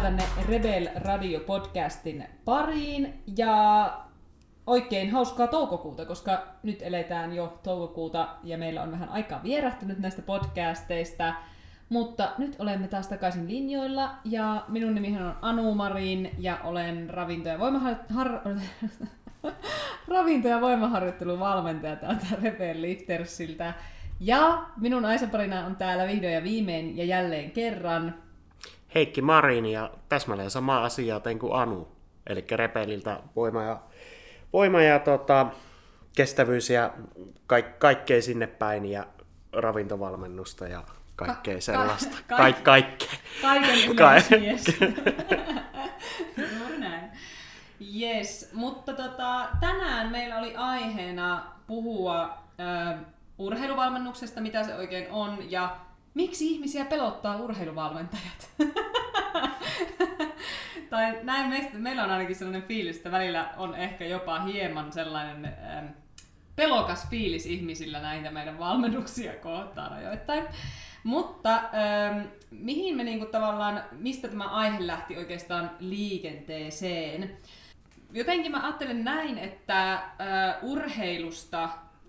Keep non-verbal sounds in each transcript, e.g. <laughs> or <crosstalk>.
Tervetuloa tänne Rebel Radio podcastin pariin ja oikein hauskaa toukokuuta, koska nyt eletään jo toukokuuta ja meillä on vähän aikaa vierähtynyt näistä podcasteista. Mutta nyt olemme taas takaisin linjoilla ja minun nimihän on Anu Marin ja olen ravinto- ja, voimahar- har- <laughs> ravinto- ja voimaharjoittelun valmentaja täältä <laughs> Rebel Liftersiltä. Ja minun aisaparina on täällä vihdoin ja viimein ja jälleen kerran Heikki Marin ja täsmälleen sama asia tein kuin Anu. Eli Repeliltä voima ja, voima ja tota, kestävyys ja ka- kaikkea sinne päin ja ravintovalmennusta ja kaikkea Ka- sellaista. ka- Ka- kaikkea. Kaiken <laughs> Kai- yleismies. <laughs> Juuri näin. Yes, mutta tota, tänään meillä oli aiheena puhua ö, urheiluvalmennuksesta, mitä se oikein on ja miksi ihmisiä pelottaa urheiluvalmentajat. <laughs> tai näin meistä, meillä on ainakin sellainen fiilis, että välillä on ehkä jopa hieman sellainen ähm, pelokas fiilis ihmisillä näitä meidän valmennuksia kohtaan ajoittain. Mutta ähm, mihin me niinku tavallaan, mistä tämä aihe lähti oikeastaan liikenteeseen? Jotenkin mä ajattelen näin, että äh, urheilusta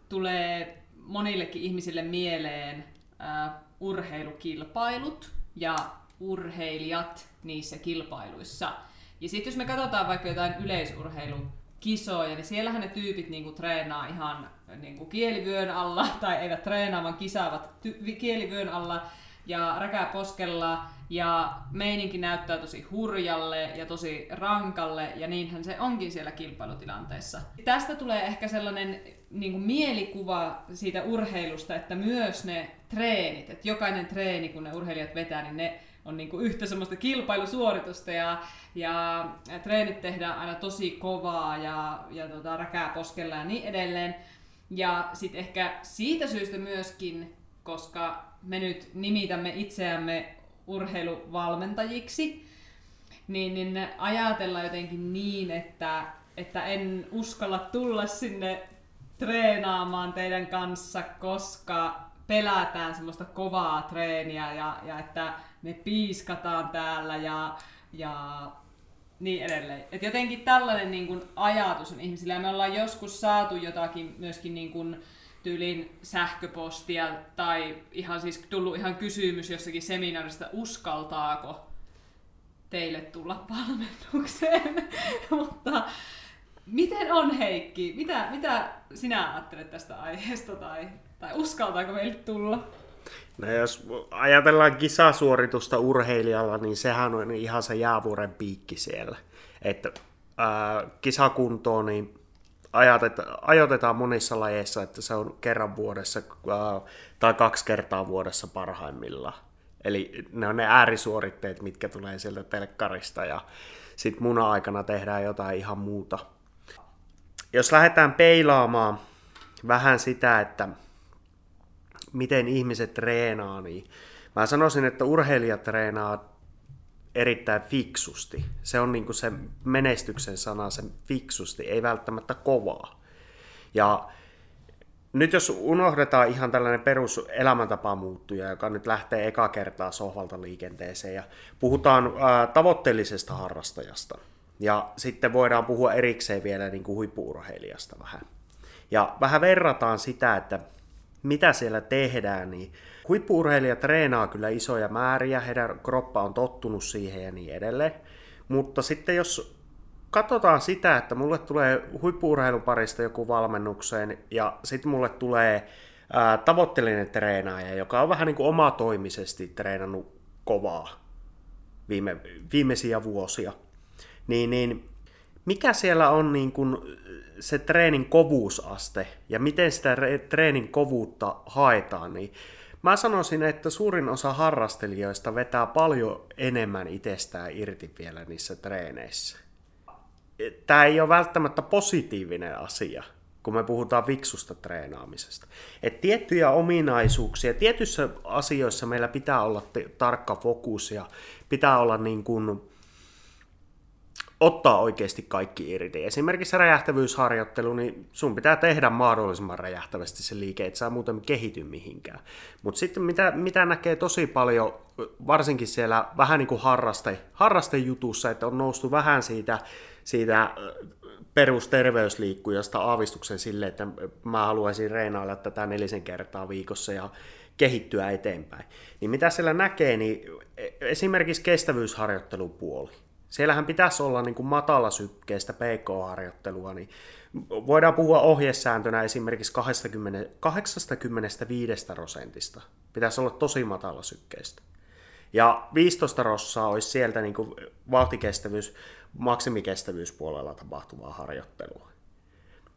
tulee monillekin ihmisille mieleen äh, urheilukilpailut ja urheilijat niissä kilpailuissa. Ja sitten jos me katsotaan vaikka jotain yleisurheilukisoja, niin siellähän ne tyypit niinku treenaa ihan niinku kielivyön alla, <laughs> tai eivät treenaa, vaan kisaavat ty- kielivyön alla ja räkää poskella, ja meininki näyttää tosi hurjalle ja tosi rankalle, ja niinhän se onkin siellä kilpailutilanteessa. Tästä tulee ehkä sellainen niin kuin mielikuva siitä urheilusta, että myös ne treenit, että jokainen treeni, kun ne urheilijat vetää, niin ne on niin kuin yhtä semmoista kilpailusuoritusta ja, ja treenit tehdään aina tosi kovaa ja, ja tota, räkää poskella ja niin edelleen. Ja sitten ehkä siitä syystä myöskin, koska me nyt nimitämme itseämme urheiluvalmentajiksi, niin, niin ajatellaan jotenkin niin, että, että en uskalla tulla sinne treenaamaan teidän kanssa, koska pelätään semmoista kovaa treeniä ja, ja että me piiskataan täällä ja, ja niin edelleen. Et jotenkin tällainen niin kun, ajatus on ihmisillä ja me ollaan joskus saatu jotakin myöskin niin kun, tyylin sähköpostia tai ihan siis tullut ihan kysymys jossakin seminaarista, uskaltaako teille tulla valmennukseen. <laughs> Mutta miten on Heikki? Mitä, mitä sinä ajattelet tästä aiheesta tai, tai uskaltaako meille tulla? No jos ajatellaan kisasuoritusta urheilijalla, niin sehän on ihan se jäävuoren piikki siellä. Että ää, kisakuntoon niin ajoitetaan monissa lajeissa, että se on kerran vuodessa ää, tai kaksi kertaa vuodessa parhaimmillaan. Eli ne on ne äärisuoritteet, mitkä tulee sieltä telkkarista ja sitten muna aikana tehdään jotain ihan muuta. Jos lähdetään peilaamaan vähän sitä, että miten ihmiset treenaa, niin mä sanoisin, että urheilijat treenaa erittäin fiksusti. Se on niin kuin se menestyksen sana, se fiksusti, ei välttämättä kovaa. Ja nyt jos unohdetaan ihan tällainen perus elämäntapamuuttuja, joka nyt lähtee eka kertaa sohvalta liikenteeseen, ja puhutaan ää, tavoitteellisesta harrastajasta, ja sitten voidaan puhua erikseen vielä niin kuin huippuurheilijasta vähän. Ja vähän verrataan sitä, että mitä siellä tehdään, niin huippuurheilija treenaa kyllä isoja määriä, heidän kroppa on tottunut siihen ja niin edelleen. Mutta sitten jos katsotaan sitä, että mulle tulee huippuurheilun parista joku valmennukseen ja sitten mulle tulee ää, tavoitteellinen treenaaja, joka on vähän niin kuin omatoimisesti treenannut kovaa viime, viimeisiä vuosia, niin, niin mikä siellä on niin kuin se treenin kovuusaste ja miten sitä treenin kovuutta haetaan, niin mä sanoisin, että suurin osa harrastelijoista vetää paljon enemmän itsestään irti vielä niissä treeneissä. Tämä ei ole välttämättä positiivinen asia, kun me puhutaan viksusta treenaamisesta. Et tiettyjä ominaisuuksia, tietyissä asioissa meillä pitää olla tarkka fokus ja pitää olla niin kuin ottaa oikeasti kaikki irti. Esimerkiksi räjähtävyysharjoittelu, niin sun pitää tehdä mahdollisimman räjähtävästi se liike, et sä muuten kehity mihinkään. Mutta sitten mitä, mitä näkee tosi paljon, varsinkin siellä vähän niin kuin harraste, harrastejutussa, että on noustu vähän siitä, siitä perusterveysliikkujasta aavistuksen sille, että mä haluaisin reinailla tätä nelisen kertaa viikossa ja kehittyä eteenpäin. Niin mitä siellä näkee, niin esimerkiksi kestävyysharjoittelupuoli. Siellähän pitäisi olla niin kuin matalasykkeistä PK-harjoittelua, niin voidaan puhua ohjesääntönä esimerkiksi 20, 85 prosentista. Pitäisi olla tosi matalasykkeistä. Ja 15 rossaa olisi sieltä niin kuin vauhtikestävyys, maksimikestävyyspuolella tapahtuvaa harjoittelua.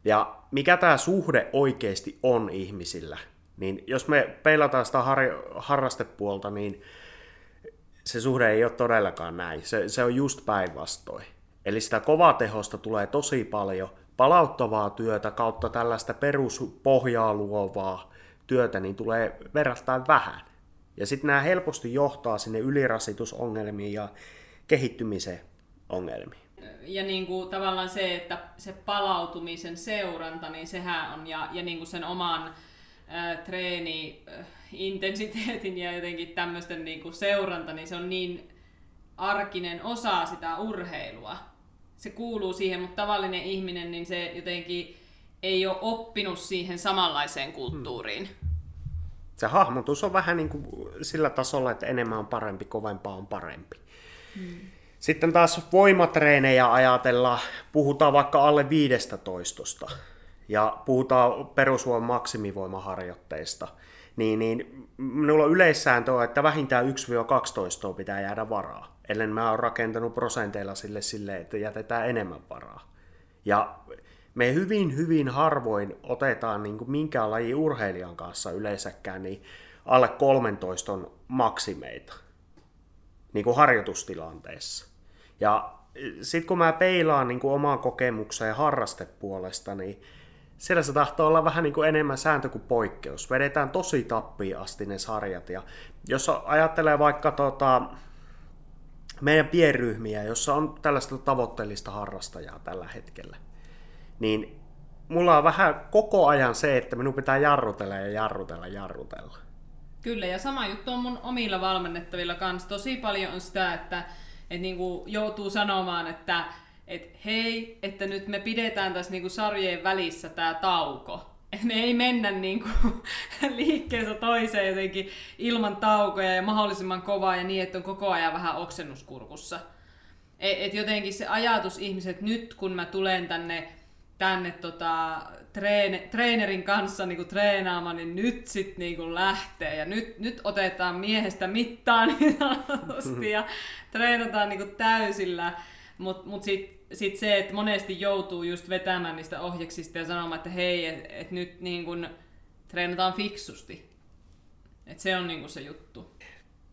Ja mikä tämä suhde oikeasti on ihmisillä, niin jos me peilataan sitä har- harrastepuolta, niin se suhde ei ole todellakaan näin. Se, se on just päinvastoin. Eli sitä kovaa tehosta tulee tosi paljon, palauttavaa työtä kautta tällaista peruspohjaa luovaa työtä, niin tulee verrattain vähän. Ja sitten nämä helposti johtaa sinne ylirasitusongelmiin ja kehittymisen ongelmiin. Ja niin kuin tavallaan se, että se palautumisen seuranta, niin sehän on, ja, ja niin kuin sen oman ää, treeni ää, intensiteetin ja jotenkin tämmöisten niin kuin seuranta, niin se on niin arkinen osa sitä urheilua. Se kuuluu siihen, mutta tavallinen ihminen, niin se jotenkin ei ole oppinut siihen samanlaiseen kulttuuriin. Hmm. Se hahmotus on vähän niin kuin sillä tasolla, että enemmän on parempi, kovempaa on parempi. Hmm. Sitten taas voimatreenejä ajatella, puhutaan vaikka alle 15 ja puhutaan perusvoiman maksimivoimaharjoitteista – niin, niin minulla on yleissääntö että vähintään 1-12 pitää jäädä varaa, ellen mä oon rakentanut prosenteilla sille sille, että jätetään enemmän varaa. Ja me hyvin, hyvin harvoin otetaan niin kuin minkään lajin urheilijan kanssa yleensäkään niin alle 13 on maksimeita niin kuin harjoitustilanteessa. Ja sitten kun mä peilaan niin kuin omaan kokemukseen harrastepuolesta, niin siellä se tahtoo olla vähän niin kuin enemmän sääntö kuin poikkeus. Vedetään tosi tappiin asti ne sarjat. Ja jos ajattelee vaikka tota, meidän pienryhmiä, jossa on tällaista tavoitteellista harrastajaa tällä hetkellä, niin mulla on vähän koko ajan se, että minun pitää jarrutella ja jarrutella, jarrutella. Kyllä, ja sama juttu on mun omilla valmennettavilla kanssa. Tosi paljon on sitä, että, että niin kuin joutuu sanomaan, että että hei, että nyt me pidetään tässä niinku sarjojen välissä tämä tauko. Et me ei mennä niinku <laughs> liikkeessä toiseen jotenkin ilman taukoja ja mahdollisimman kovaa ja niin, että on koko ajan vähän oksennuskurkussa. Et, et jotenkin se ajatus ihmiset, nyt kun mä tulen tänne, tänne tota, treene, treenerin kanssa niinku treenaamaan, niin nyt sit niinku lähtee. Ja nyt, nyt otetaan miehestä mittaan <laughs> niin ja treenataan niinku täysillä. Mutta mut sitten sit se, että monesti joutuu just vetämään niistä ohjeksista ja sanomaan, että hei, että et nyt niin kun treenataan fiksusti. Et se on niin kun se juttu.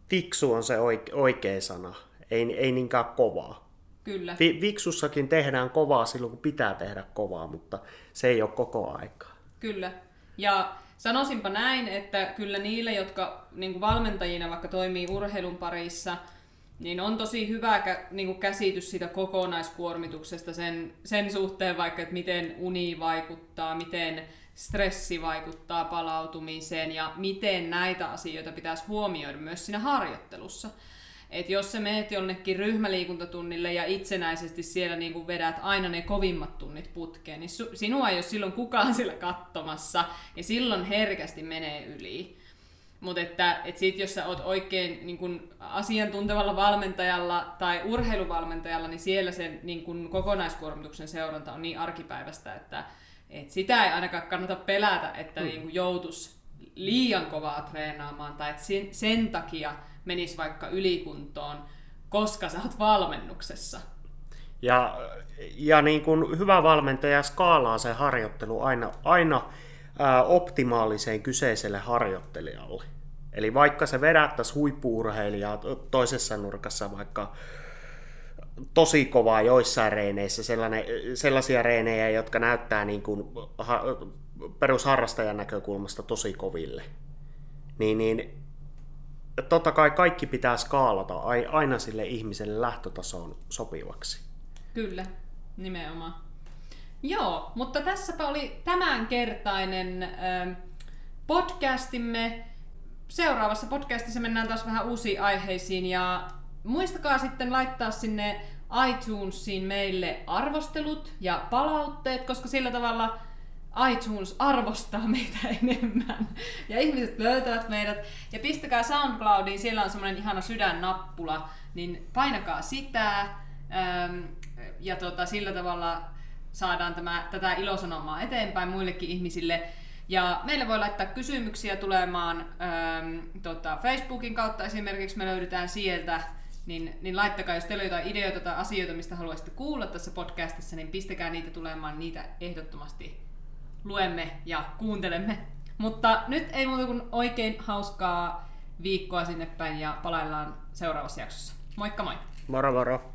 Fiksu on se oike- oikea sana, ei, ei niinkään kovaa. Kyllä. Vi- viksussakin tehdään kovaa silloin, kun pitää tehdä kovaa, mutta se ei ole koko aikaa. Kyllä. Ja sanoisinpa näin, että kyllä niille, jotka niin valmentajina vaikka toimii urheilun parissa – niin on tosi hyvä kä- niin käsitys siitä kokonaiskuormituksesta sen, sen suhteen vaikka, että miten uni vaikuttaa, miten stressi vaikuttaa palautumiseen ja miten näitä asioita pitäisi huomioida myös siinä harjoittelussa. Et jos sä meet jonnekin ryhmäliikuntatunnille ja itsenäisesti siellä niin kuin vedät aina ne kovimmat tunnit putkeen, niin su- sinua ei ole silloin kukaan siellä katsomassa ja silloin herkästi menee yli. Mutta että et sit, jos sä oot oikein niin kun asiantuntevalla valmentajalla tai urheiluvalmentajalla, niin siellä sen niin kun kokonaiskuormituksen seuranta on niin arkipäivästä, että et sitä ei ainakaan kannata pelätä, että mm. niin joutus liian kovaa treenaamaan tai että sen, sen takia menisi vaikka ylikuntoon, koska sä oot valmennuksessa. Ja, ja niin kuin hyvä valmentaja skaalaa se harjoittelu aina, aina optimaaliseen kyseiselle harjoittelijalle. Eli vaikka se vedättäisi huippuurheilijaa toisessa nurkassa vaikka tosi kovaa joissain reeneissä, sellaisia reenejä, jotka näyttää niin kuin perusharrastajan näkökulmasta tosi koville, niin, niin totta kai kaikki pitää skaalata aina sille ihmiselle lähtötasoon sopivaksi. Kyllä, nimenomaan. Joo, mutta tässäpä oli tämänkertainen ähm, podcastimme. Seuraavassa podcastissa mennään taas vähän uusiin aiheisiin ja muistakaa sitten laittaa sinne iTunesiin meille arvostelut ja palautteet, koska sillä tavalla iTunes arvostaa meitä <laughs> enemmän ja ihmiset löytävät meidät. Ja pistäkää SoundCloudiin, siellä on semmoinen ihana sydännappula, niin painakaa sitä ähm, ja tota, sillä tavalla saadaan tämä, tätä ilosanomaa eteenpäin muillekin ihmisille. Ja meille voi laittaa kysymyksiä tulemaan ähm, tota, Facebookin kautta esimerkiksi, me löydetään sieltä, niin, niin laittakaa, jos teillä on jotain ideoita tai asioita, mistä haluaisitte kuulla tässä podcastissa, niin pistäkää niitä tulemaan, niitä ehdottomasti luemme ja kuuntelemme. Mutta nyt ei muuta kuin oikein hauskaa viikkoa sinne päin ja palaillaan seuraavassa jaksossa. Moikka moi! Moro moro!